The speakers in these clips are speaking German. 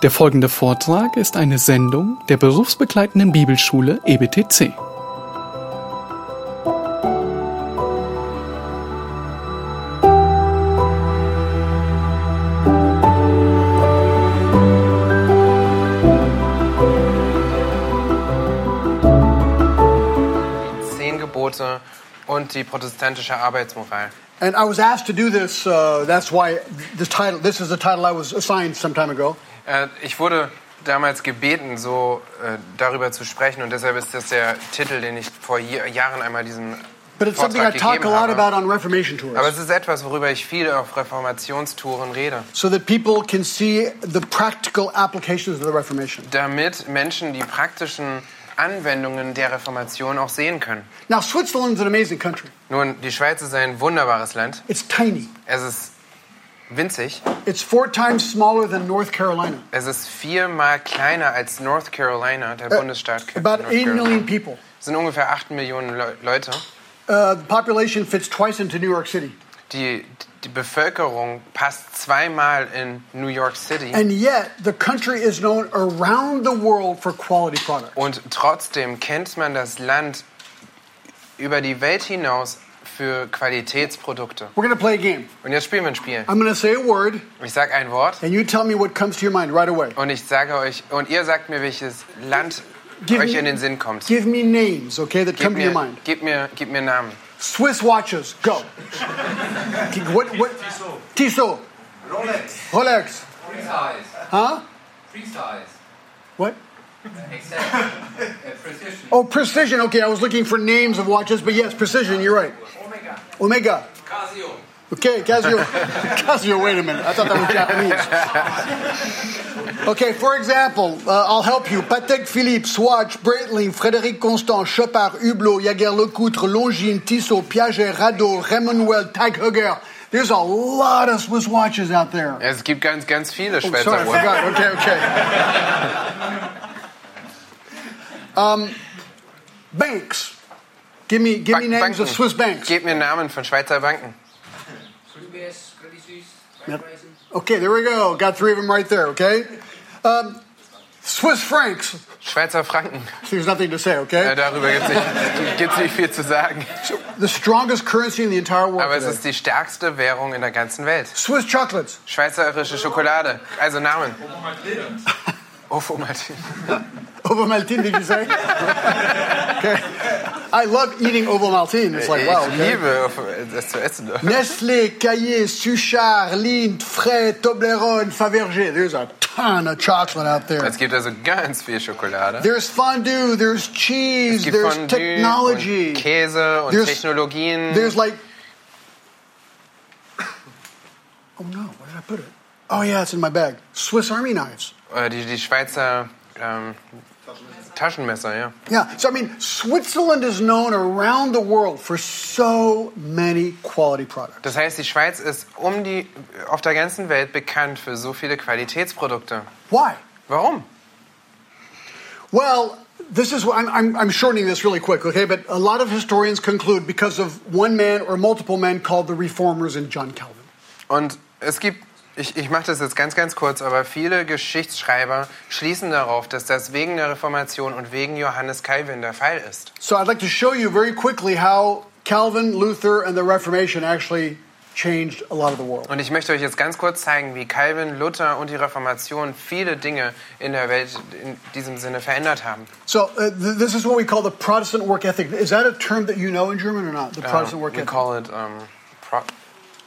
Der folgende Vortrag ist eine Sendung der berufsbegleitenden Bibelschule EBTC. Zehn Gebote und die protestantische Arbeitsmoral. And I was asked to do this. Uh, that's why this title. This is the title I was assigned some time ago. Äh, ich wurde damals gebeten, so äh, darüber zu sprechen und deshalb ist das der Titel, den ich vor Jahren einmal diesem But it's something I talk a lot habe. about on Reformation tours, Aber es ist etwas, worüber ich viel auf Reformationstouren rede, so that people can see the practical applications of the Reformation. damit Menschen die praktischen Anwendungen der Reformation auch sehen können. Now, Switzerland's an amazing country. Nun, die Schweiz ist ein wunderbares Land. It's tiny. Es ist winzig. It's four times smaller than North Carolina. Es ist viermal kleiner als North Carolina, der Bundesstaat Äh, About North eight Carolina. million people. Es sind ungefähr 8 Millionen Le Leute. Uh, the population fits twice into New York City, Die, die Bevölkerung passt zweimal in New York City. and yet the country is known around the world for quality products. Und trotzdem kennt man das Land über die Welt hinaus für Qualitätsprodukte. We're going to play a game. Und jetzt spielen wir ein Spiel. I'm going to say a word, Ich sage ein Wort and you tell me what comes to your mind right away. und ich sage euch, und ihr sagt mir, welches Land Give euch me- in den Sinn kommt. Give me names, okay, that Gib come to your mir, mind. gib mir, gib mir Namen. Swiss watches, go. What, what? Tissot. Rolex. Rolex. Precise. Huh? Precise. What? Exact. uh, precision. Oh, precision. Okay, I was looking for names of watches, but yes, precision, you're right. Omega. Omega. Casio. Okay, Casio. Casio, wait a minute. I thought that was Japanese. Okay, for example, uh, I'll help you. Patek Philippe, Swatch, Breitling, Frédéric Constant, Chopard, Hublot, Jaeger-LeCoultre, Longines, Tissot, Piaget, Rado, Remonwell, Tag Heuer. There's a lot of Swiss watches out there. Es gibt ganz, ganz viele Oh, Schweizer sorry, I Uhren. forgot. Okay, okay. um, banks. Give me, give me names of Swiss banks. Gebt mir Namen von Schweizer Banken. UBS, Credit Suisse, Yep. Raiffeisen. Okay, there we go. Got three of them right there, okay? Um, Swiss francs. Schweizer Franken. There's nothing to say, okay? darüber gibt es nicht, gibt's nicht viel zu sagen. The strongest currency in the entire world Aber es today. ist die stärkste Währung in der ganzen Welt. Swiss chocolates. Schweizerische Schokolade. Also Namen. Ovomaltine. Ovomaltine, did you say? okay. I love eating Ovomaltine. It's like, eh, wow, Ich okay? liebe eh, das zu essen. Nestlé, Caillé, Suchard, Lindt, Fray, Toblerone, Fabergé. There's a ton of chocolate out there. Es gibt also ganz viel Schokolade. There's fondue, there's cheese, there's Fondue technology. und Käse und There's- Technologien. There's like. Oh no, where did I put it? Oh yeah, it's in my bag. Swiss Army knives. Äh, die, die Schweizer ähm, Taschenmesser, ja. Yeah, so I mean, Switzerland is known around the world for so many quality products. Das heißt, die Schweiz ist um die, auf der ganzen Welt bekannt für so viele Qualitätsprodukte. Why? Warum? Well, this is what I'm, I'm, I'm shortening this really quick, okay? But a lot of historians conclude because of one man or multiple men called the Reformers and John Calvin. Und es gibt, ich, ich mache das jetzt ganz, ganz kurz, aber viele Geschichtsschreiber schließen darauf, dass das wegen der Reformation und wegen Johannes Calvin der Fall ist. So I'd like to show you very quickly how Calvin, Luther, and the Reformation actually changed a lot of the world. Und ich möchte euch jetzt ganz kurz zeigen, wie Calvin, Luther und die Reformation viele Dinge in der Welt in diesem Sinne verändert haben. So uh, th- this is what we call the Protestant work ethic. Is that a term that you know in German or not? The Protestant work we ethic. call it um,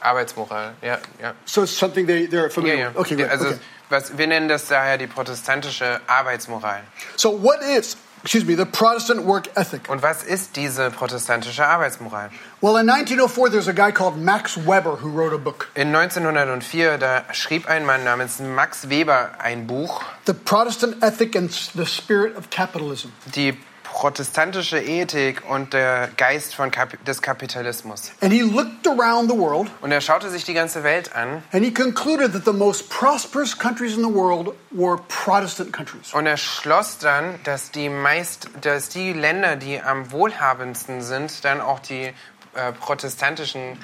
Arbeitsmoral. Ja, ja. So it's something they they're familiar ja. with. Okay, great. also, okay. was, wir nennen das daher die protestantische Arbeitsmoral. So what is, excuse me, the Protestant work ethic? Und was ist diese protestantische Arbeitsmoral? Well, in 1904, there's a guy called Max Weber who wrote a book. In 1904, da schrieb ein Mann namens Max Weber ein Buch, The Protestant Ethic and the Spirit of Capitalism. die protestantische Ethik und der Geist von Kap des Kapitalismus. And he looked around the world Und er schaute sich die ganze Welt an and he concluded that the most prosperous countries in the world were Protestant countries. und er schloss dann, dass die meist, dass die Länder, die am wohlhabendsten sind, dann auch die äh, protestantischen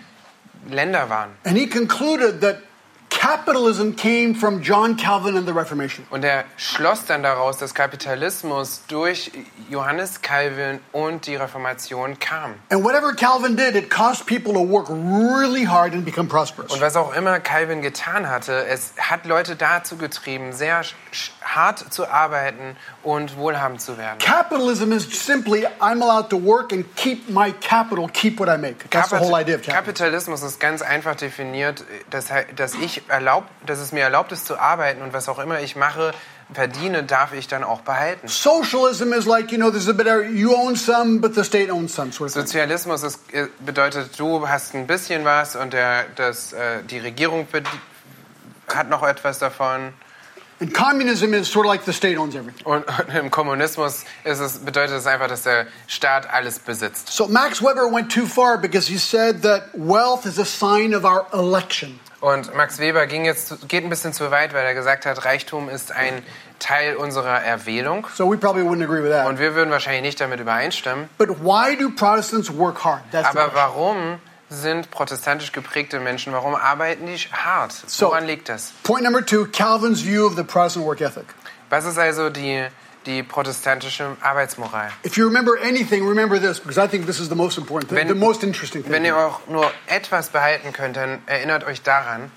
Länder waren. And he concluded that capitalism came from John Calvin and the Reformation. Und er schloss dann daraus, dass Kapitalismus durch Johannes Calvin und die Reformation kam. And whatever Calvin did, it caused people to work really hard and become prosperous. Und was auch immer Calvin getan hatte, es hat Leute dazu getrieben, sehr hart zu arbeiten und wohlhabend zu werden. Capitalism is simply I'm allowed to work and keep my capital, keep what I make. That's the Kapit- whole idea of capitalism. Kapitalismus ist ganz einfach definiert, dass, he- dass, ich erlaub, dass es mir erlaubt ist zu arbeiten und was auch immer ich mache, verdiene, darf ich dann auch behalten. Socialism is like, you know, there's a bit of, you own some, but the state owns some sort of thing. Sozialismus ist, äh, bedeutet, du hast ein bisschen was und der, das, äh, die Regierung hat noch etwas davon. And communism is sort of like the state owns everything. Und, und im Kommunismus es, bedeutet es einfach, dass der Staat alles besitzt. So Max Weber went too far because he said that wealth is a sign of our election. Und Max Weber ging jetzt, geht ein bisschen zu weit, weil er gesagt hat, Reichtum ist ein Teil unserer Erwählung. So we probably wouldn't agree with that. Und wir würden wahrscheinlich nicht damit übereinstimmen. But why do Protestants work hard? That's Aber warum sind protestantisch geprägte Menschen, warum arbeiten die hart? So- Woran liegt das? Point number two, Calvin's view of the Protestant work ethic. Was ist also die, die protestantische Arbeitsmoral? If you remember anything, remember this, because I think this is the most important thing, Wenn- the most interesting thing. Wenn ihr auch nur etwas behalten könnt, dann erinnert euch daran,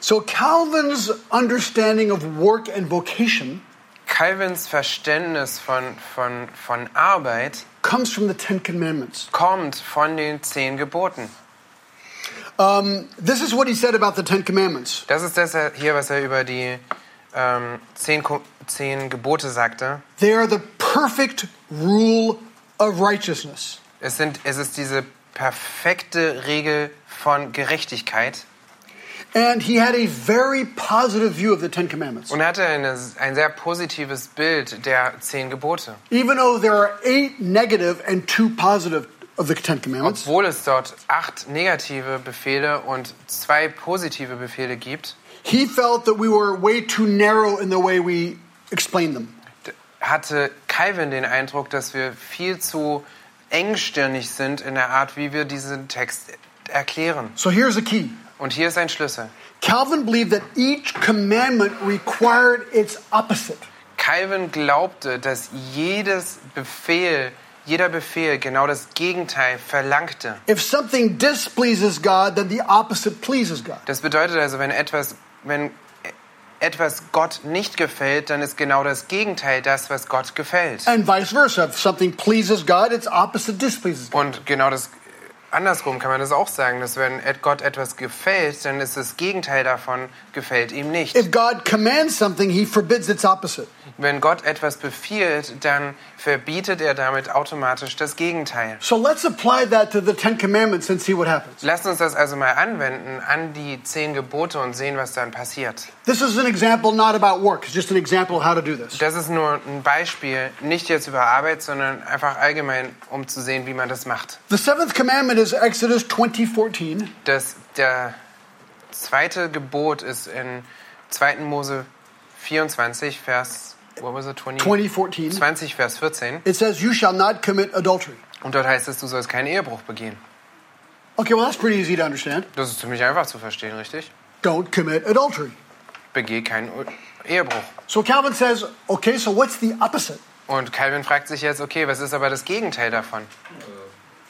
So Calvin's understanding of work and vocation Calvins Verständnis von, von, von Arbeit comes from the Ten Commandments. kommt von den zehn Geboten. This is what he said about the Ten Commandments. Das ist das hier, was er über die ähm, zehn, Ko- zehn Gebote sagte. They are the perfect rule of righteousness. Es, sind, es ist diese perfekte Regel von Gerechtigkeit. And he had a very positive view of the Ten Commandments. Und er hatte eine, ein sehr positives Bild der zehn Gebote. Even though there are eight negative and two positive of the Ten Commandments, Obwohl es dort acht negative Befehle und zwei positive Befehle gibt, he felt that we were way too narrow in the way we explained them. hatte Calvin den Eindruck, dass wir viel zu engstirnig sind in der Art, wie wir diesen Text erklären. So here's the key. Und hier ist ein Schlüssel. Calvin believed that each commandment required its opposite. Calvin glaubte, dass jedes Befehl, jeder Befehl genau das Gegenteil verlangte. If something displeases God, then the opposite pleases God. Das bedeutet also, wenn etwas, wenn etwas Gott nicht gefällt, dann ist genau das Gegenteil das, was Gott gefällt. And vice versa. If something pleases God, its opposite displeases God. Und genau das andersrum kann man das auch sagen, dass wenn Gott etwas gefällt, dann ist das Gegenteil davon gefällt ihm nicht. If God commands something, he forbids its opposite. Wenn Gott etwas befiehlt, dann verbietet er damit automatisch das Gegenteil. So let's apply that to the Ten Commandments and see what happens. Lasst uns das also mal anwenden an die zehn Gebote und sehen, was dann passiert. This is an example not about work, it's just an example of how to do this. Das ist nur ein Beispiel, nicht jetzt über Arbeit, sondern einfach allgemein, um zu sehen, wie man das macht. The seventh commandment is Exodus 20:14. Das, der zweite Gebot ist in 2. Mose 24, Vers, what was it, 20? 2014. 20, Vers 14. It says, You shall not commit adultery. Und dort heißt es, du sollst keinen Ehebruch begehen. Okay, well, that's pretty easy to understand. Das ist ziemlich einfach zu verstehen, richtig? Don't commit adultery. Begeh keinen Ehebruch. So Calvin says, Okay, so what's the opposite? Und Calvin fragt sich jetzt, okay, was ist aber das Gegenteil davon?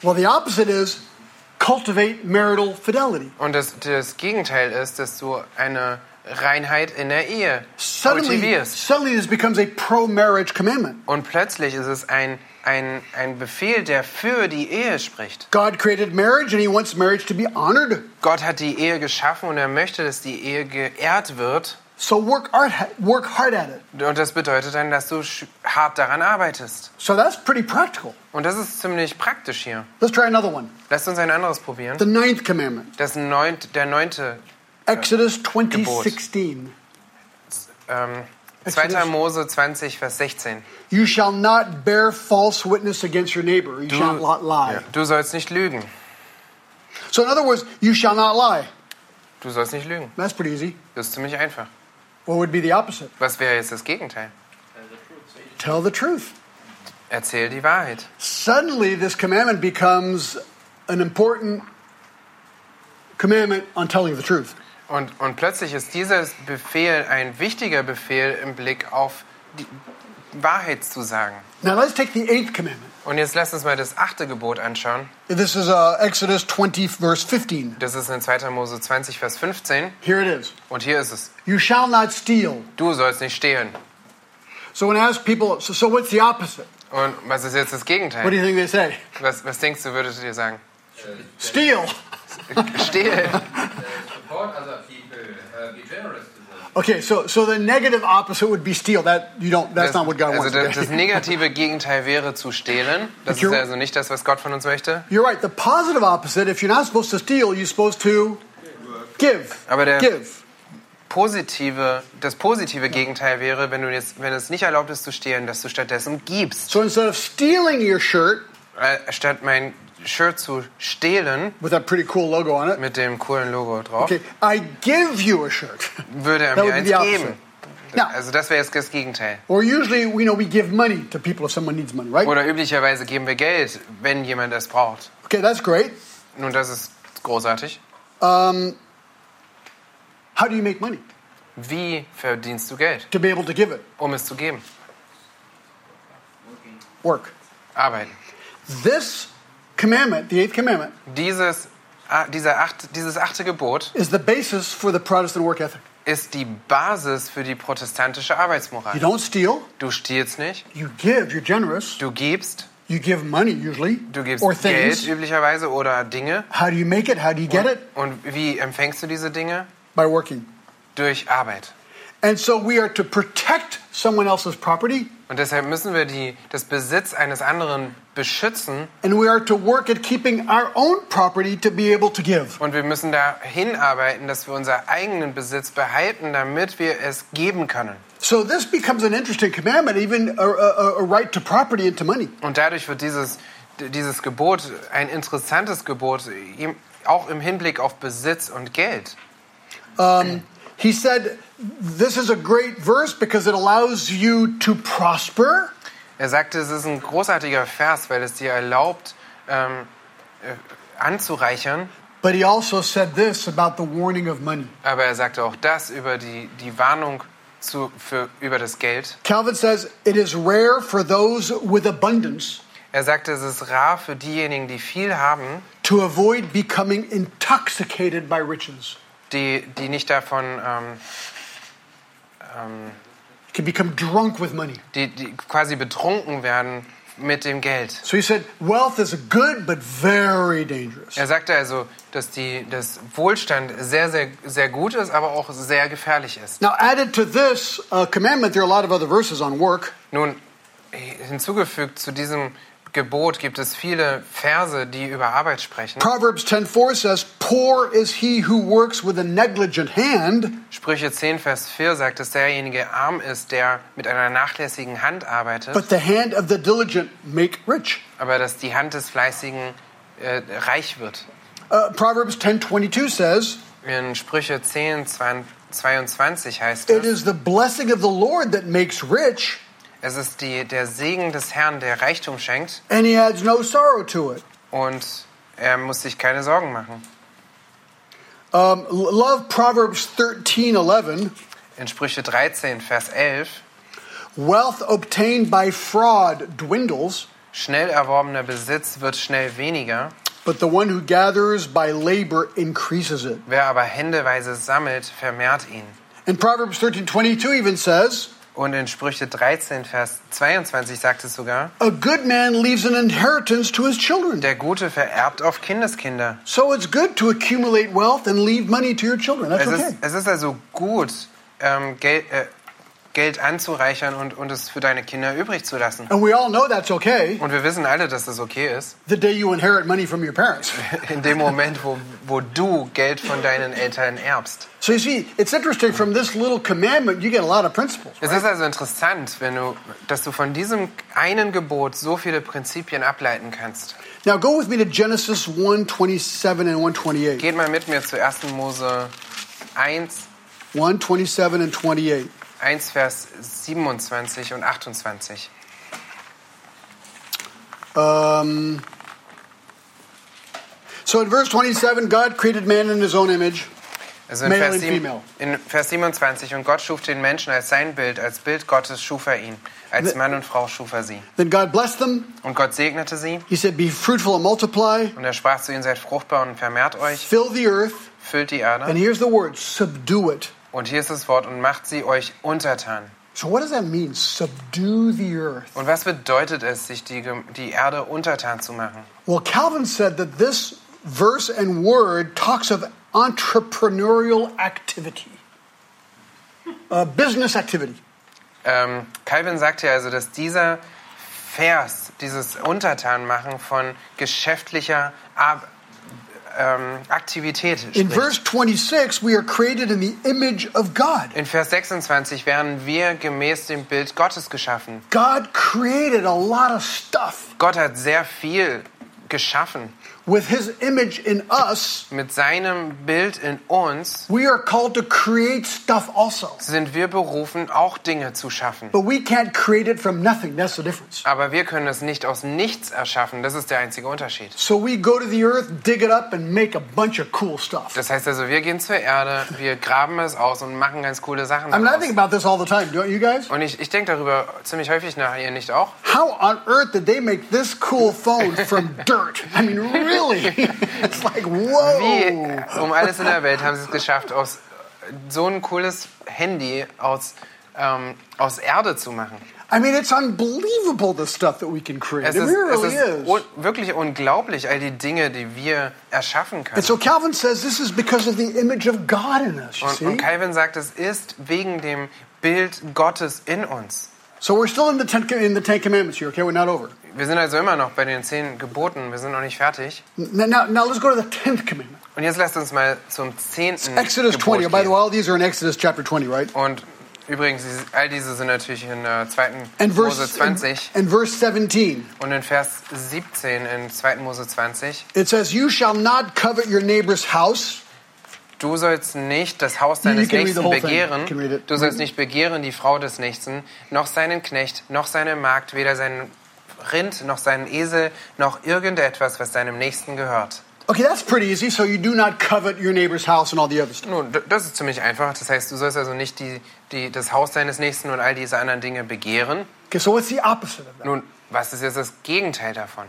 Well, the opposite is cultivate marital fidelity. Und das, das Gegenteil ist, dass du eine Reinheit in der Ehe Suddenly, suddenly this becomes a pro marriage commandment. Und plötzlich ist es ein, ein, ein Befehl, der für die Ehe spricht. God created marriage and he wants marriage to be honored. Gott hat die Ehe geschaffen und er möchte, dass die Ehe geehrt wird. So work hard, work hard at it. Und das bedeutet dann, dass du hart daran arbeitest. So that's pretty practical. Und das ist ziemlich praktisch hier. Let's try another one. Lasst uns ein anderes probieren. The ninth commandment, Das neunt, der neunte, Exodus 20:16. ähm, 2. Mose 20, Vers 16. You shall not bear false witness against your neighbor. You Du, shall not lie. du sollst nicht lügen. So in other words, you shall not lie. Du sollst nicht lügen. That's pretty easy. Das ist ziemlich einfach. What would be the opposite? Was wäre jetzt das Gegenteil? Tell the truth. Erzähl die Wahrheit. Suddenly, this commandment becomes an important commandment on telling the truth. Und, und plötzlich ist dieser Befehl ein wichtiger Befehl im Blick auf die Wahrheit zu sagen. Now let's take the eighth commandment. Und jetzt lasst uns mal das achte Gebot anschauen. This is uh, Exodus 20, verse 15. Das ist in 2. Mose 20, Vers 15. Here it is. Und hier ist es. You shall not steal. Du sollst nicht stehlen. So when I ask people, so, so what's the opposite? Und was ist jetzt das What do Gegenteil? you think they say? Was, was denkst du, würdest du dir sagen? Steal. Stehlen. Support other people. Uh, be generous to them. Okay, so so the negative opposite would be steal. That you don't. That's Das, not what God also wants. das, das negative Gegenteil wäre zu stehlen. Das ist also nicht das, was Gott von uns möchte. You're right. The positive opposite. If you're not supposed to steal, you're supposed to give. Aber der- give. Positive, das positive Gegenteil wäre, wenn du jetzt, wenn es nicht erlaubt ist zu stehlen, dass du stattdessen gibst. So instead of stealing your shirt Äh, Statt mein Shirt zu stehlen with that pretty cool logo on it, mit dem coolen Logo drauf, okay, I give you a shirt. würde er mir eins geben. Now, Also das wäre jetzt das Gegenteil. or usually, you know, we give money to people if someone needs money, right? Oder üblicherweise geben wir Geld, wenn jemand es braucht. Okay, that's great. Nun, das ist großartig. Um, how do you make money Wie verdienst du Geld, to be able to give it? um es zu geben? Work. Arbeiten. This commandment, the eighth commandment, Dieses, ah, dieser acht, dieses achte Gebot is the basis for the Protestant work ethic. ist die Basis für die protestantische Arbeitsmoral. You don't steal. Du stiehlst nicht, You give. You're generous. du gibst, You give money usually, du gibst or Geld things. üblicherweise oder Dinge. How do you make it? How do you get it? Und wie empfängst du diese Dinge? By working. Durch Arbeit. And so we are to protect someone else's property, Und deshalb müssen wir die, das Besitz eines anderen beschützen and we are to work at keeping our own property to be able to give. und wir müssen dahin arbeiten, dass wir unseren eigenen Besitz behalten, damit wir es geben können. So this becomes an interesting commandment, even a, a, a right to property and to money. Und dadurch wird dieses, dieses Gebot ein interessantes Gebot, auch im Hinblick auf Besitz und Geld. He said, This is a great verse because it allows you to prosper. Er sagte, es ist ein großartiger Vers, weil es dir erlaubt, ähm, äh, anzureichern. But he also said this about the warning of money. Aber er sagte auch das über die, die Warnung zu, für, über das Geld. Calvin says, It is rare for those with abundance Er sagte, es ist rar für diejenigen, die viel haben, to avoid becoming intoxicated by riches. Die, die nicht davon, ähm, To become drunk with money. die, die quasi betrunken werden mit dem Geld. So he said, Wealth is good, but very dangerous. Er sagte also, dass die, das Wohlstand sehr, sehr, sehr gut ist, aber auch sehr gefährlich ist. Now, added to this uh, commandment, there are a lot of other verses on work. Nun, hinzugefügt zu diesem Gebot gibt es viele Verse, die über Arbeit sprechen. Proverbs 10:4 says, "Poor is he who works with a negligent hand, Sprüche 10, Vers 4 sagt, dass derjenige arm ist, der mit einer nachlässigen Hand arbeitet, but the hand of the diligent make rich." aber dass die Hand des Fleißigen äh, reich wird. Uh, Proverbs 10:22 says, In Sprüche 10, 22 heißt "It es, is the blessing of the Lord that makes rich, es ist die, der Segen des Herrn, der Reichtum schenkt and he adds no sorrow to it." und er muss sich keine Sorgen machen. Um, love Proverbs 13:11. In Sprüche 13, Vers 11, Wealth obtained by fraud dwindles, schnell erworbener Besitz wird schnell weniger, but the one who gathers by labor increases it. wer aber händeweise sammelt, vermehrt ihn. And Proverbs 13:22 even says, Und in Sprüche 13, Vers 22 sagt es sogar, "A good man leaves an inheritance to his children." der Gute vererbt auf Kindeskinder. So it's good to accumulate wealth and leave money to your children. That's Es okay. ist, es ist also gut, ähm, Geld, äh, Geld anzureichern und, und es für deine Kinder übrig zu lassen. And we all know that's okay Und wir wissen alle, dass das okay ist. the day you inherit money from your parents. In dem Moment, wo, wo du Geld von deinen Eltern erbst. So you see, it's interesting from this little commandment, you get a lot of principles. Es ist also interessant, wenn du, dass du von diesem einen Gebot so viele Prinzipien ableiten kannst. Now go with me to Genesis 127 and 128. Geht mal mit mir zu 1. Mose 1, 127 and 28. 1 Vers 27 und 28. Um, so in verse 27, God created man in his own image. Also in male Vers, and female. in Vers 27, und Gott schuf den Menschen als sein Bild, als Bild Gottes schuf er ihn. Als Mann und Frau schuf er sie. Then God blessed them. Und Gott segnete sie, He said, Be fruitful and multiply, und er sprach zu ihnen, seid fruchtbar und vermehrt euch, fill the earth. füllt die And Erde. here's the word subdue it. Und hier ist das Wort, und macht sie euch untertan. So, what does that mean? Subdue the earth. Und was bedeutet es, sich die, die Erde untertan zu machen? Well, Calvin said that this verse and word talks of entrepreneurial activity, uh, business activity. Ähm, Calvin sagt ja also, dass dieser Vers, dieses Untertanmachen von geschäftlicher Ar ähm, Aktivität In spricht. verse 26, we are created in the image of God. In Vers 26 werden wir gemäß dem Bild Gottes geschaffen. God created a lot of stuff Gott hat sehr viel geschaffen. With his image in us. Mit seinem Bild in uns We are called to create stuff also. sind wir berufen, auch Dinge zu schaffen. But we can't create it from nothing. That's the difference. Aber wir können es nicht aus nichts erschaffen. Das ist der einzige Unterschied. So we go to the earth, dig it up, and make a bunch of cool stuff. Das heißt also, wir gehen zur Erde, wir graben es aus und machen ganz coole Sachen I mean, I daraus. think about this all the time, don't you guys? Und ich, ich denke darüber ziemlich häufig nach, ihr nicht auch? How on earth did they make this cool phone from dirt? I mean, really? It's like, whoa. Wie um alles in der Welt haben sie es geschafft, aus so ein cooles Handy aus, ähm, aus Erde zu machen. I mean, it's unbelievable the stuff that we can create. Es It ist, es really ist is. un wirklich unglaublich, all die Dinge, die wir erschaffen können. And so Calvin says this is because of the image of God in us, Und, und Calvin sagt, es ist wegen dem Bild Gottes in uns. So we're still in the, ten, in the Ten Commandments here, okay? We're not over. Wir sind also immer noch bei den zehn Geboten, wir sind noch nicht fertig. Now, now, now let's go to the tenth commandment. Und jetzt lasst uns mal zum zehnten Exodus Gebot 20. By the way, all these are in Exodus chapter 20, right? Und übrigens, all diese sind natürlich in äh, 2. And Mose verse, 20 and verse 17. und in Vers 17 in 2. Mose 20. It says, You shall not covet your neighbor's house. Du sollst nicht das Haus You deines Nächsten begehren. Du sollst nicht begehren die Frau des Nächsten, noch seinen Knecht, noch seine Magd, weder seinen Rind, noch seinen Esel, noch irgendetwas, was deinem Nächsten gehört. Okay, that's pretty easy. So you do not covet your neighbor's house and all the other stuff. Nun, das ist ziemlich einfach. Das heißt, du sollst also nicht die, die, das Haus deines Nächsten und all diese anderen Dinge begehren. Okay, so what's the opposite of that? Nun, was ist jetzt das Gegenteil davon?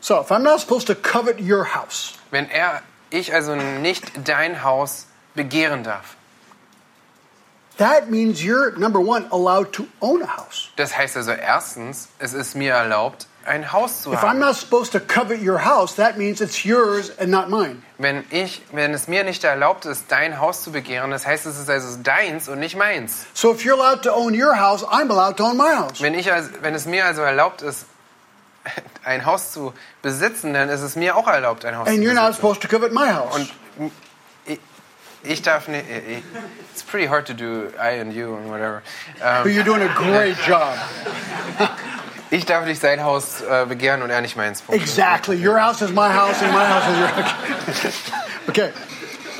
So if I'm not supposed to covet your house, Wenn er, ich also nicht dein Haus begehren darf, that means you're, number one, allowed to own a house. das heißt also erstens, es ist mir erlaubt, ein Haus zu If I'm not supposed to covet your house, that means it's yours and not mine. Wenn ich, wenn es mir nicht erlaubt ist, dein Haus zu begehren, das heißt, es ist also deins und nicht meins. So if you're allowed to own your house, I'm allowed to own my house. Wenn ich, also, wenn es mir also erlaubt ist, ein Haus zu besitzen, dann ist es mir auch erlaubt, ein Haus And zu you're not besitzen. supposed to covet my house. Und ich darf nicht. ich- It's pretty hard to do I and you and whatever. But Ähm, you're doing a great job. ich darf nicht sein Haus äh, begehren und er nicht meins. Exactly. Your house is my house and my house is your Okay.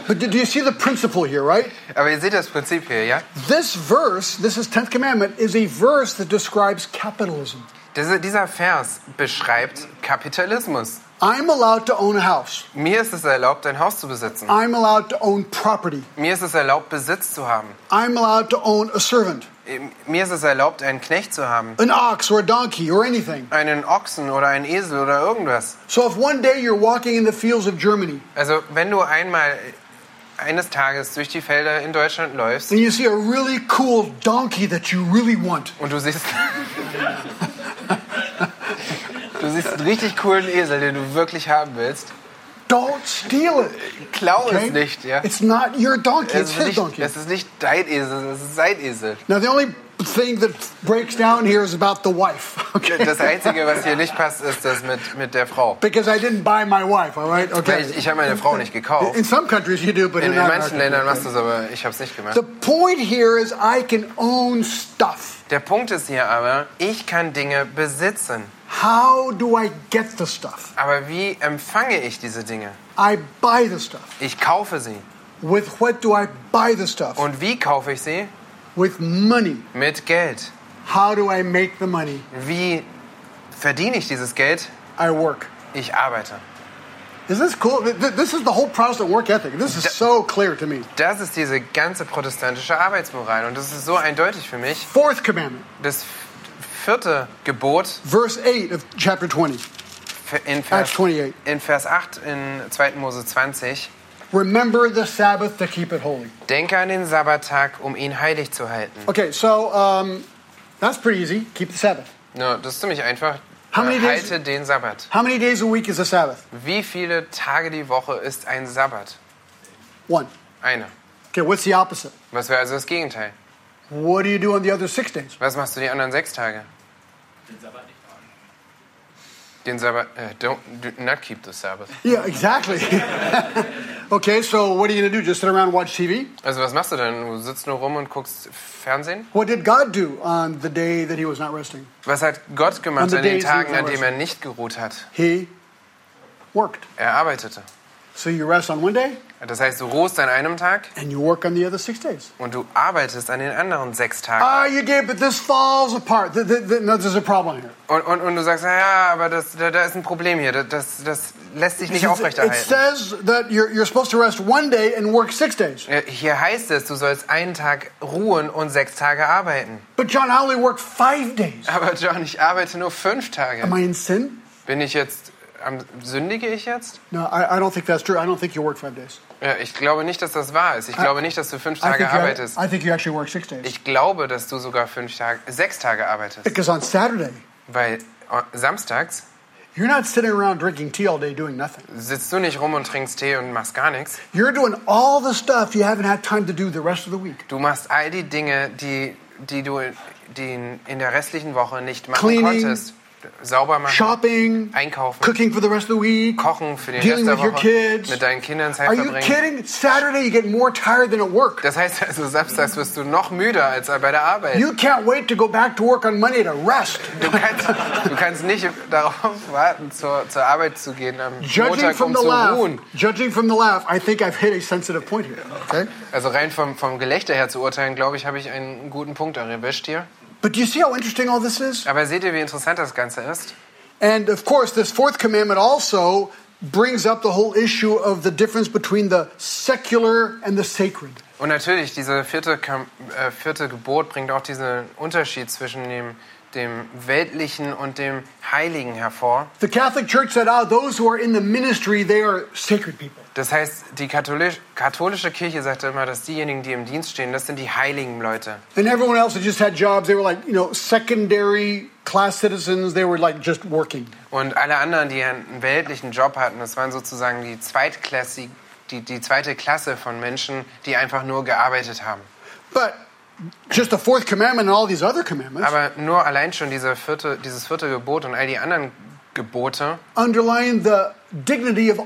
But do do you see the principle here, right? Aber ihr seht das Prinzip hier, ja? This verse, this is 10th commandment, is a verse that describes capitalism. Diese, dieser Vers beschreibt Kapitalismus. I'm allowed to own a house. Mir ist es erlaubt, ein Haus zu besitzen. I'm allowed to own property. Mir ist es erlaubt, Besitz zu haben. I'm allowed to own a servant, Mir ist es erlaubt, einen Knecht zu haben. an ox or a donkey or anything. Einen Ochsen oder einen Esel oder irgendwas. So if one day you're walking in the fields of Germany Also, wenn du einmal eines Tages durch die Felder in Deutschland läufst and you see a really cool donkey that you really want, und du siehst. du siehst einen richtig coolen Esel, den du wirklich haben willst, don't steal it. klau Okay? es nicht, ja? It's not your donkey, Es it's ist, his nicht, donkey. es ist nicht dein Esel, es ist sein Esel. Now the only thing that breaks down here is about the wife. Okay. Das Einzige, was hier nicht passt, ist das mit, mit der Frau. Because I didn't buy my wife, all right? Okay. ich, ich habe meine Frau nicht gekauft. In some countries you do, but In, in, in manchen Ländern machst du es, aber ich habe es nicht gemacht. The point here is I can own stuff. Der Punkt ist hier aber, ich kann Dinge besitzen. How do I get the stuff? Aber wie empfange ich diese Dinge? I buy the stuff. Ich kaufe sie. With what do I buy the stuff? Und wie kaufe ich sie? With money. Mit Geld. How do I make the money? Wie verdiene ich dieses Geld? I work. Ich arbeite. Is this cool? Th- th- This is the whole Protestant work ethic. This is so clear to me. Das ist diese ganze protestantische Arbeitsmoral und das ist so eindeutig für mich. Fourth commandment, Das vierte Gebot verse 8 of chapter 20. in Acts Vers, 28. in Vers 8 in 2. Mose 20. Remember the Sabbath to keep it holy. Denke an den Sabbattag, um ihn heilig zu halten. Okay, so um, that's pretty easy. Keep the Sabbath. Ja, das ist ziemlich einfach. How many Äh, days- Halte den Sabbat. How many days a week is a Sabbath? Wie viele Tage die Woche ist ein Sabbat? One. Eine. Okay, what's the opposite? Was wäre also das Gegenteil? What do you do on the other six days? Was machst du die anderen sechs Tage? Den Sabbat, äh, don't, do not keep the Sabbath. Yeah, exactly. okay, so what are you going to do? Just sit around and watch TV? Also was machst du denn? Du sitzt nur rum und guckst Fernsehen? What did God do on the day that he was not resting? Was hat Gott gemacht an den Tagen, an denen er nicht geruht hat? He worked. Er arbeitete. So you rest on one day Das heißt, du ruhst an einem Tag and you work on the other six days. und du arbeitest an den anderen sechs Tagen. Ah, you did, but this falls apart. Th- th- th- no, there's a problem here. Und, und, und du sagst, ja, aber das, da, da ist ein Problem hier. Das, das lässt sich nicht It aufrechterhalten. says that you're, you're supposed to rest one day and work six days. Äh, Hier heißt es, du sollst einen Tag ruhen und sechs Tage arbeiten. But John, I only work five days. Aber John, ich arbeite nur fünf Tage. Am I in sin? Bin ich jetzt, am, sündige ich jetzt? No, I, I don't think that's true. I don't think you work five days. Ja, ich glaube nicht, dass das wahr ist. Ich glaube nicht, dass du fünf I Tage arbeitest. I think you actually work six days. Ich glaube, dass du sogar fünf Tage, sechs Tage arbeitest. Because on Saturday, Weil äh, samstags you're not sitting around drinking tea all day doing nothing. sitzt du nicht rum und trinkst Tee und machst gar nichts. You're doing all the stuff you haven't had time to do the rest of the week. Du machst all die Dinge, die, die du die in der restlichen Woche nicht machen Cleaning, konntest. Sauber machen, Shopping, einkaufen, cooking for the rest of the week, kochen für den dealing Rest with der your Woche, kids. mit deinen Kindern Zeit Are you kidding? Saturday you get more tired than at work. Das heißt also, samstags wirst du noch müder als bei der Arbeit. You can't wait to go back to work on Monday to rest. Du kannst, du kannst nicht darauf warten, zur, zur Arbeit zu gehen am Judging Montag, from um the zu laugh, ruhen. judging from the laugh, I think I've hit a sensitive point here. Okay, Also rein vom, vom Gelächter her zu urteilen, glaube ich, habe ich einen guten Punkt erwischt hier. But do you see how interesting all this is? Aber seht ihr, wie interessant das Ganze ist? And of course, this fourth commandment also brings up the whole issue of the difference between the secular and the sacred. Und natürlich, diese vierte, äh, vierte Gebot bringt auch diesen Unterschied zwischen dem, dem Weltlichen und dem Heiligen hervor. The Catholic Church said, ah, those who are in the ministry, they are sacred people. Das heißt, die katholisch, katholische Kirche sagte immer, dass diejenigen, die im Dienst stehen, das sind die heiligen Leute. And everyone else that just had jobs, they were like, you know, secondary class citizens, they were like just working. Und alle anderen, die einen weltlichen Job hatten, das waren sozusagen die Zweitklasse, die, die zweite Klasse von Menschen, die einfach nur gearbeitet haben. But just the fourth commandment and all these other commandments Aber nur allein schon diese vierte, dieses vierte Gebot und all die anderen Gebote, underline the dignity of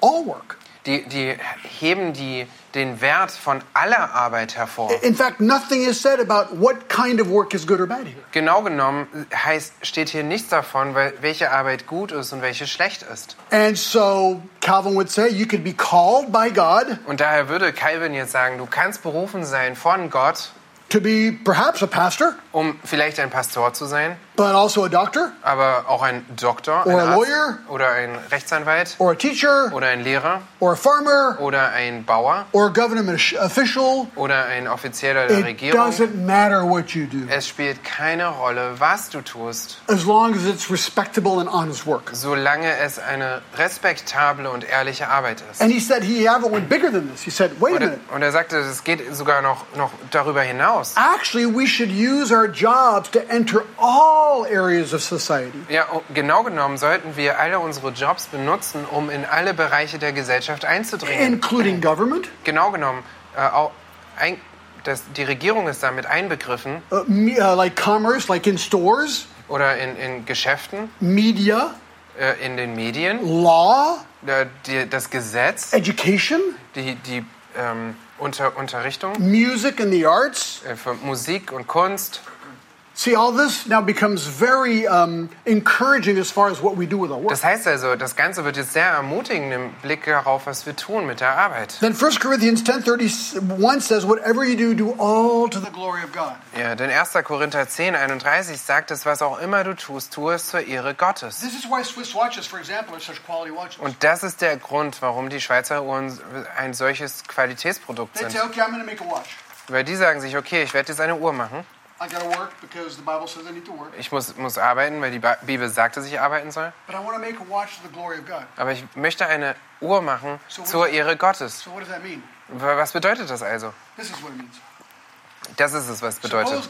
all work. die, die heben die, den Wert von aller Arbeit hervor. In fact, nothing is said about what kind of work is good or bad here. Genau genommen heißt, steht hier nichts davon, weil, welche Arbeit gut ist und welche schlecht ist. And so Calvin would say you could be called by God Und daher würde Calvin jetzt sagen, du kannst berufen sein von Gott, to be perhaps a pastor, um vielleicht ein Pastor zu sein, but also a doctor aber auch ein Doktor, ein Or a Arzt lawyer. oder ein Rechtsanwalt or a teacher oder ein Lehrer or a farmer oder ein Bauer or a government official. oder ein Offizieller der It Regierung. doesn't matter what you do Es spielt keine Rolle, was du tust, as long as it's respectable and honest work. solange es eine respektable und ehrliche Arbeit ist. And he said he even went bigger than this. He said, wait a Und er, minute. und er sagte, es geht sogar noch, noch darüber hinaus. Actually, we should use our jobs to enter all areas of society. Ja, und genau genommen sollten wir alle unsere Jobs benutzen, um in alle Bereiche der Gesellschaft einzudringen. including government, Genau genommen, äh, auch ein, das, die Regierung ist damit einbegriffen. Uh, uh, like commerce, like in stores, oder in, in Geschäften, media, äh, in den Medien, law, äh, die, das Gesetz, education, die, die ähm, Unter, Unterrichtung? Music and the arts, äh, für Musik und Kunst, Das heißt also, das Ganze wird jetzt sehr ermutigend im Blick darauf, was wir tun mit der Arbeit. Then 1 Corinthians 10:31 says, "Whatever you do, do all to the glory of God." Ja, denn 1. Korinther 10, 31 sagt es, was auch immer du tust, tu es zur Ehre Gottes. This is why Swiss watches, for example, are such quality watches. Und das ist der Grund, warum die Schweizer Uhren ein solches Qualitätsprodukt They sind. say, "Okay, I'm going to make a watch. Weil die sagen sich, okay, ich werde jetzt eine Uhr machen. I got to work because the Bible says I need to work, Ich muss, muss arbeiten, weil die Bibel sagt, dass ich arbeiten soll. but I want to make a watch to the glory of God." Aber ich möchte eine Uhr machen zur Ehre Gottes. So what does that mean? Was bedeutet das also? This is what it means. Das ist es, was es bedeutet.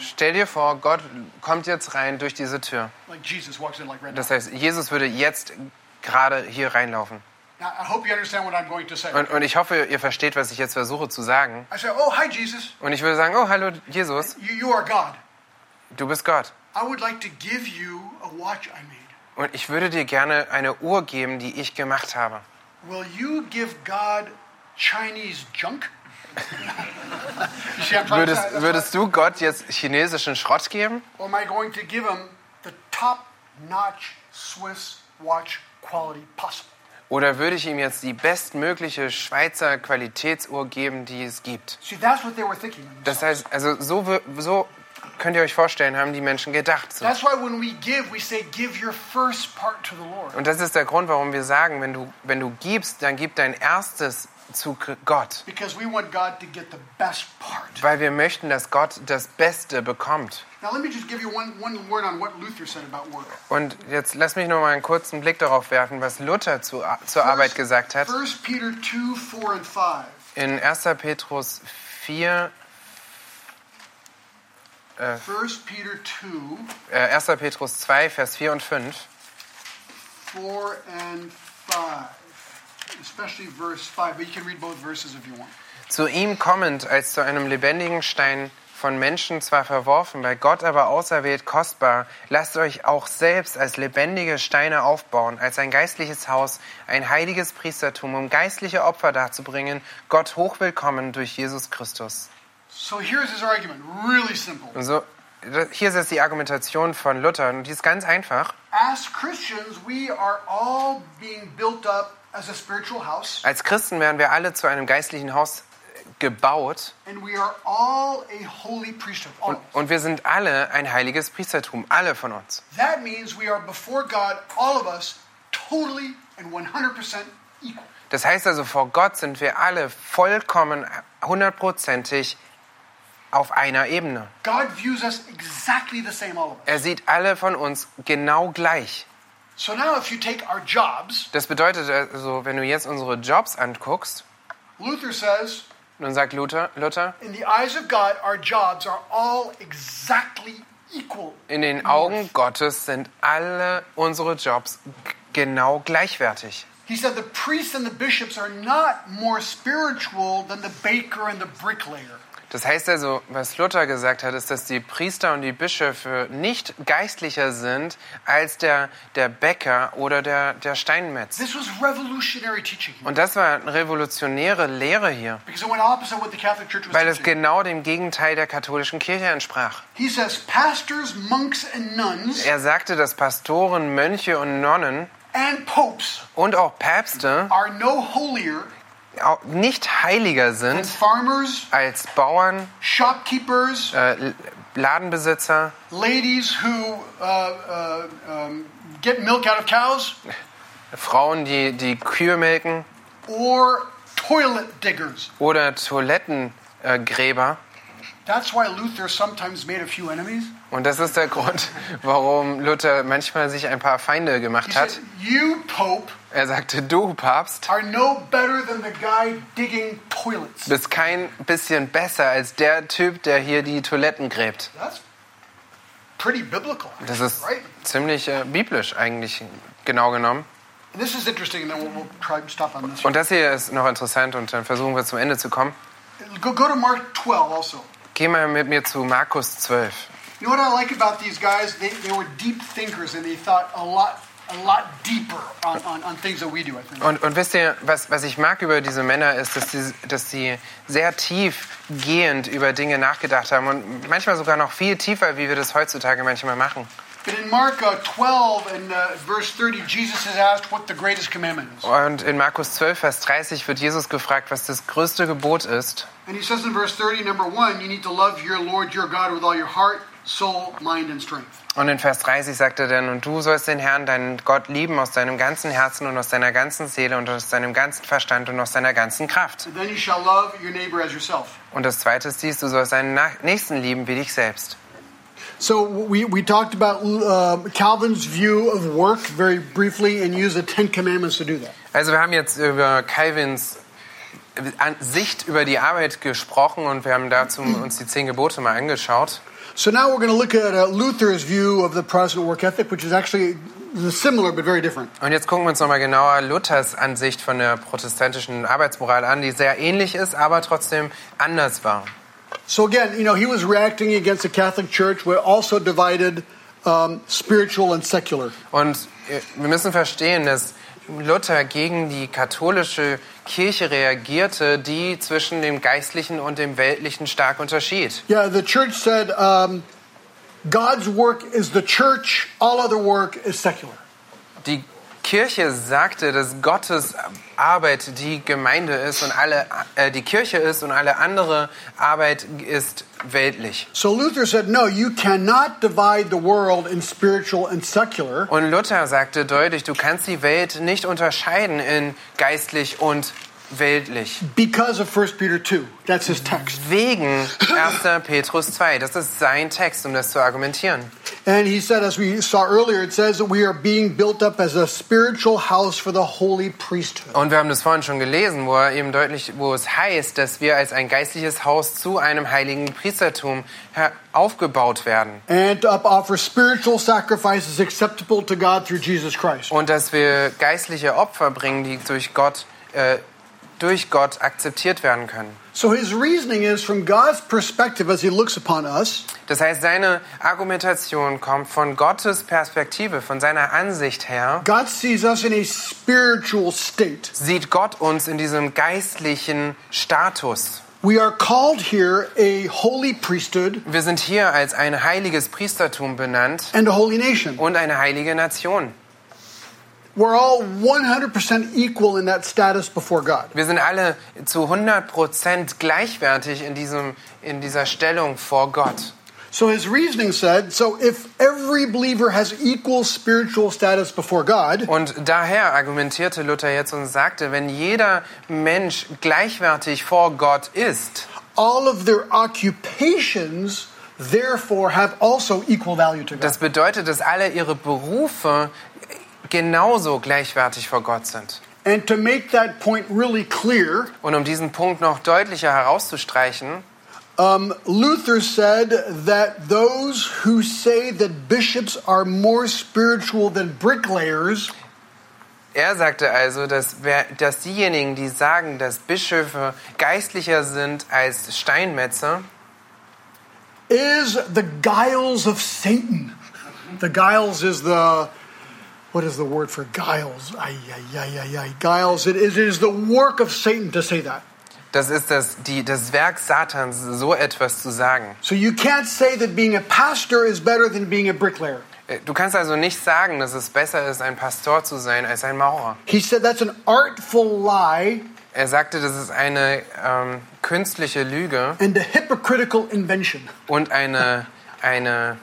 Stell dir vor, Gott kommt jetzt rein durch diese Tür. like Jesus walks in like right now. Das heißt, Jesus würde jetzt gerade hier reinlaufen. Now, I hope you understand what I'm going to say. Und, und ich hoffe, ihr versteht, was ich jetzt versuche zu sagen. I say, "Oh, hi, Jesus. Und ich würde sagen, oh, hallo Jesus, You, you are God. du bist Gott. I would like to give you a watch I made. Und ich würde dir gerne eine Uhr geben, die ich gemacht habe. Will you give God Chinese junk? Würdest, würdest du Gott jetzt chinesischen Schrott geben? or am I going to give him the top-notch Swiss watch quality possible? Oder würde ich ihm jetzt die bestmögliche Schweizer Qualitätsuhr geben, die es gibt? Das heißt, also so, so könnt ihr euch vorstellen, haben die Menschen gedacht. So. That's why when we give, we say, give your first part to the Lord. Und das ist der Grund, warum wir sagen, wenn du, wenn du gibst, dann gib dein erstes zu Gott. Because we want God to get the best part. Weil wir möchten, dass Gott das Beste bekommt. Now, let me just give you one, one word on what Luther said about work. Und jetzt lass mich noch mal einen kurzen Blick darauf werfen, was Luther zu, zur Arbeit gesagt hat. 1 Peter 2, 4, and 5. In 1. Petrus 4, 1 Peter 2, äh, 1. Petrus 2, Vers 4 und 5. 4 and 5. Especially verse 5, but you can read both verses if you want. Zu ihm kommend als zu einem lebendigen Stein von Menschen zwar verworfen, bei Gott aber auserwählt kostbar, lasst euch auch selbst als lebendige Steine aufbauen, als ein geistliches Haus, ein heiliges Priestertum, um geistliche Opfer darzubringen, Gott hochwillkommen durch Jesus Christus. So here's his argument, really simple. Und so, hier ist jetzt die Argumentation von Luther und die ist ganz einfach. As Christians, we are all being built up as a spiritual house, Als Christen werden wir alle zu einem geistlichen Haus gebaut and we are all a holy priesthood. All und, und wir sind alle ein heiliges Priestertum, alle von uns. That means we are before God, all of us, totally and 100% equal. Das heißt also, vor Gott sind wir alle vollkommen, hundertprozentig auf einer Ebene. Er sieht alle von uns genau gleich. So now, if you take our jobs, Das bedeutet also, wenn du jetzt unsere Jobs anguckst, Luther says, dann sagt Luther, Luther in the eyes of God, our jobs are all exactly equal. in den Augen Gottes sind alle unsere Jobs genau gleichwertig. He said the priests and the bishops are not more spiritual than the baker and the bricklayer. Das heißt also, was Luther gesagt hat, ist, dass die Priester und die Bischöfe nicht geistlicher sind als der, der Bäcker oder der, der Steinmetz. This was revolutionary teaching Und das war eine revolutionäre Lehre hier, because it went opposite what the Catholic Church was weil es genau dem Gegenteil der katholischen Kirche entsprach. He says pastors, monks, and nuns Er sagte, dass Pastoren, Mönche und Nonnen and popes und auch Päpste are no holier nicht heiliger sind farmers, als Bauern, shopkeepers, äh, Ladenbesitzer, ladies who uh, uh, um, get milk out of cows, Frauen, die die Kühe melken or toilet diggers. oder Toilettengräber. That's why Luther sometimes made a few enemies. Und das ist der Grund, warum Luther manchmal sich ein paar Feinde gemacht said, hat. You, Pope, Er sagte, du Papst are no better than the guy digging toilets. bist kein bisschen besser als der Typ, der hier die Toiletten gräbt. That's pretty biblical, Das ist right? ziemlich äh, biblisch eigentlich genau genommen. And this is interesting, and then we'll, we'll try and stop on this. Und das hier ist noch interessant und dann versuchen wir zum Ende zu kommen. Go, go to Mark 12 also. Geh mal mit mir zu Markus 12. You know what I like about these guys? They, they were deep thinkers and they thought a lot Und, und wisst ihr, was, was ich mag über diese Männer ist, dass sie, dass sie sehr tiefgehend über Dinge nachgedacht haben und manchmal sogar noch viel tiefer, wie wir das heutzutage manchmal machen. But in Mark uh, 12 and uh, verse 30, Jesus is asked what the greatest commandment is. Und in Markus 12, Vers 30 wird Jesus gefragt, was das größte Gebot ist. And he says in verse 30, number one, you need to love your Lord your God with all your heart, soul, mind, and strength. Und in Vers 30 sagt er dann, und du sollst den Herrn, deinen Gott, lieben aus deinem ganzen Herzen und aus deiner ganzen Seele und aus deinem ganzen Verstand und aus deiner ganzen Kraft. Und das zweite ist dies, du sollst deinen Nächsten lieben wie dich selbst. So we, we talked about uh, Calvin's view of work very briefly and used the Ten Commandments to do that. Also wir haben jetzt über Calvins An- Sicht über die Arbeit gesprochen und wir haben dazu uns die zehn Gebote mal angeschaut. So now we're going to look at uh, Luther's view of the Protestant work ethic, which is actually similar but very different. Und jetzt gucken wir uns nochmal genauer Luthers Ansicht von der protestantischen Arbeitsmoral an, die sehr ähnlich ist, aber trotzdem anders war. So again, you know, he was reacting against the Catholic Church, where also divided um, spiritual and secular. Und äh, wir müssen verstehen, dass Luther gegen die katholische Kirche reagierte, die zwischen dem Geistlichen und dem Weltlichen stark unterschied. Yeah, the church said um, God's work is the church, all other work is secular. Die Kirche sagte, dass Gottes Arbeit die Gemeinde ist und alle äh, die Kirche ist und alle andere Arbeit ist weltlich. So Luther said, no, you cannot divide the world in spiritual and secular. Und Luther sagte deutlich, du kannst die Welt nicht unterscheiden in geistlich und weltlich. Because of 1 Peter 2. That's his text. Wegen 1. Petrus 2. Das ist sein Text, um das zu argumentieren. And he said, as we saw earlier, it says that we are being built up as a spiritual house for the holy priesthood. Und wir haben das vorhin schon gelesen, wo er eben deutlich, wo es heißt, dass wir als ein geistliches Haus zu einem heiligen Priestertum aufgebaut werden. And to offer spiritual sacrifices acceptable to God through Jesus Christ. Und dass wir geistliche Opfer bringen, die durch Gott, äh, durch Gott akzeptiert werden können. So his reasoning is from God's perspective as he looks upon us, Das heißt, seine Argumentation kommt von Gottes Perspektive, von seiner Ansicht her. God sees us in a spiritual state. Sieht Gott uns in diesem geistlichen Status. We are called here a holy priesthood Wir sind hier als ein heiliges Priestertum benannt and a holy nation. und eine heilige Nation. We're all 100% equal in that status before God. Wir sind alle zu 100% gleichwertig in, diesem, in dieser Stellung vor Gott. So his reasoning said, so if every believer has equal spiritual status before God, Und daher argumentierte Luther jetzt und sagte, wenn jeder Mensch gleichwertig vor Gott ist, all of their occupations therefore have also equal value to God. das bedeutet, dass alle ihre Berufe genauso gleichwertig vor Gott sind. And to make that point really clear, Und um diesen Punkt noch deutlicher herauszustreichen, um, Luther said that those who say that bishops are more spiritual than bricklayers er sagte also, dass, wer, dass diejenigen, die sagen, dass Bischöfe geistlicher sind als Steinmetze, is the guiles of Satan. The guiles is the what is the word for guiles? Ay, ay, ay, ay, ay. Guiles. It is, it is the work of Satan to say that. das ist das, die, das Werk Satans, so etwas zu sagen. So you can't say that being a pastor is better than being a bricklayer. Äh, Du kannst also nicht sagen, dass es besser ist, ein Pastor zu sein als ein Maurer. He said that's an artful lie Er sagte, das ist eine ähm, künstliche Lüge and a hypocritical invention. und eine, eine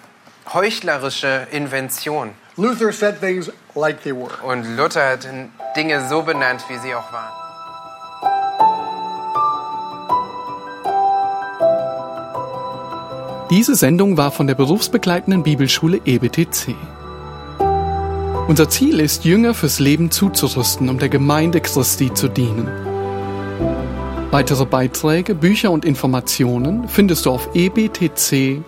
heuchlerische Invention. Luther said things like they were. Und Luther hat Dinge so benannt, wie sie auch waren. Diese Sendung war von der berufsbegleitenden Bibelschule EBTC. Unser Ziel ist, Jünger fürs Leben zuzurüsten, um der Gemeinde Christi zu dienen. Weitere Beiträge, Bücher und Informationen findest du auf ebtc.org.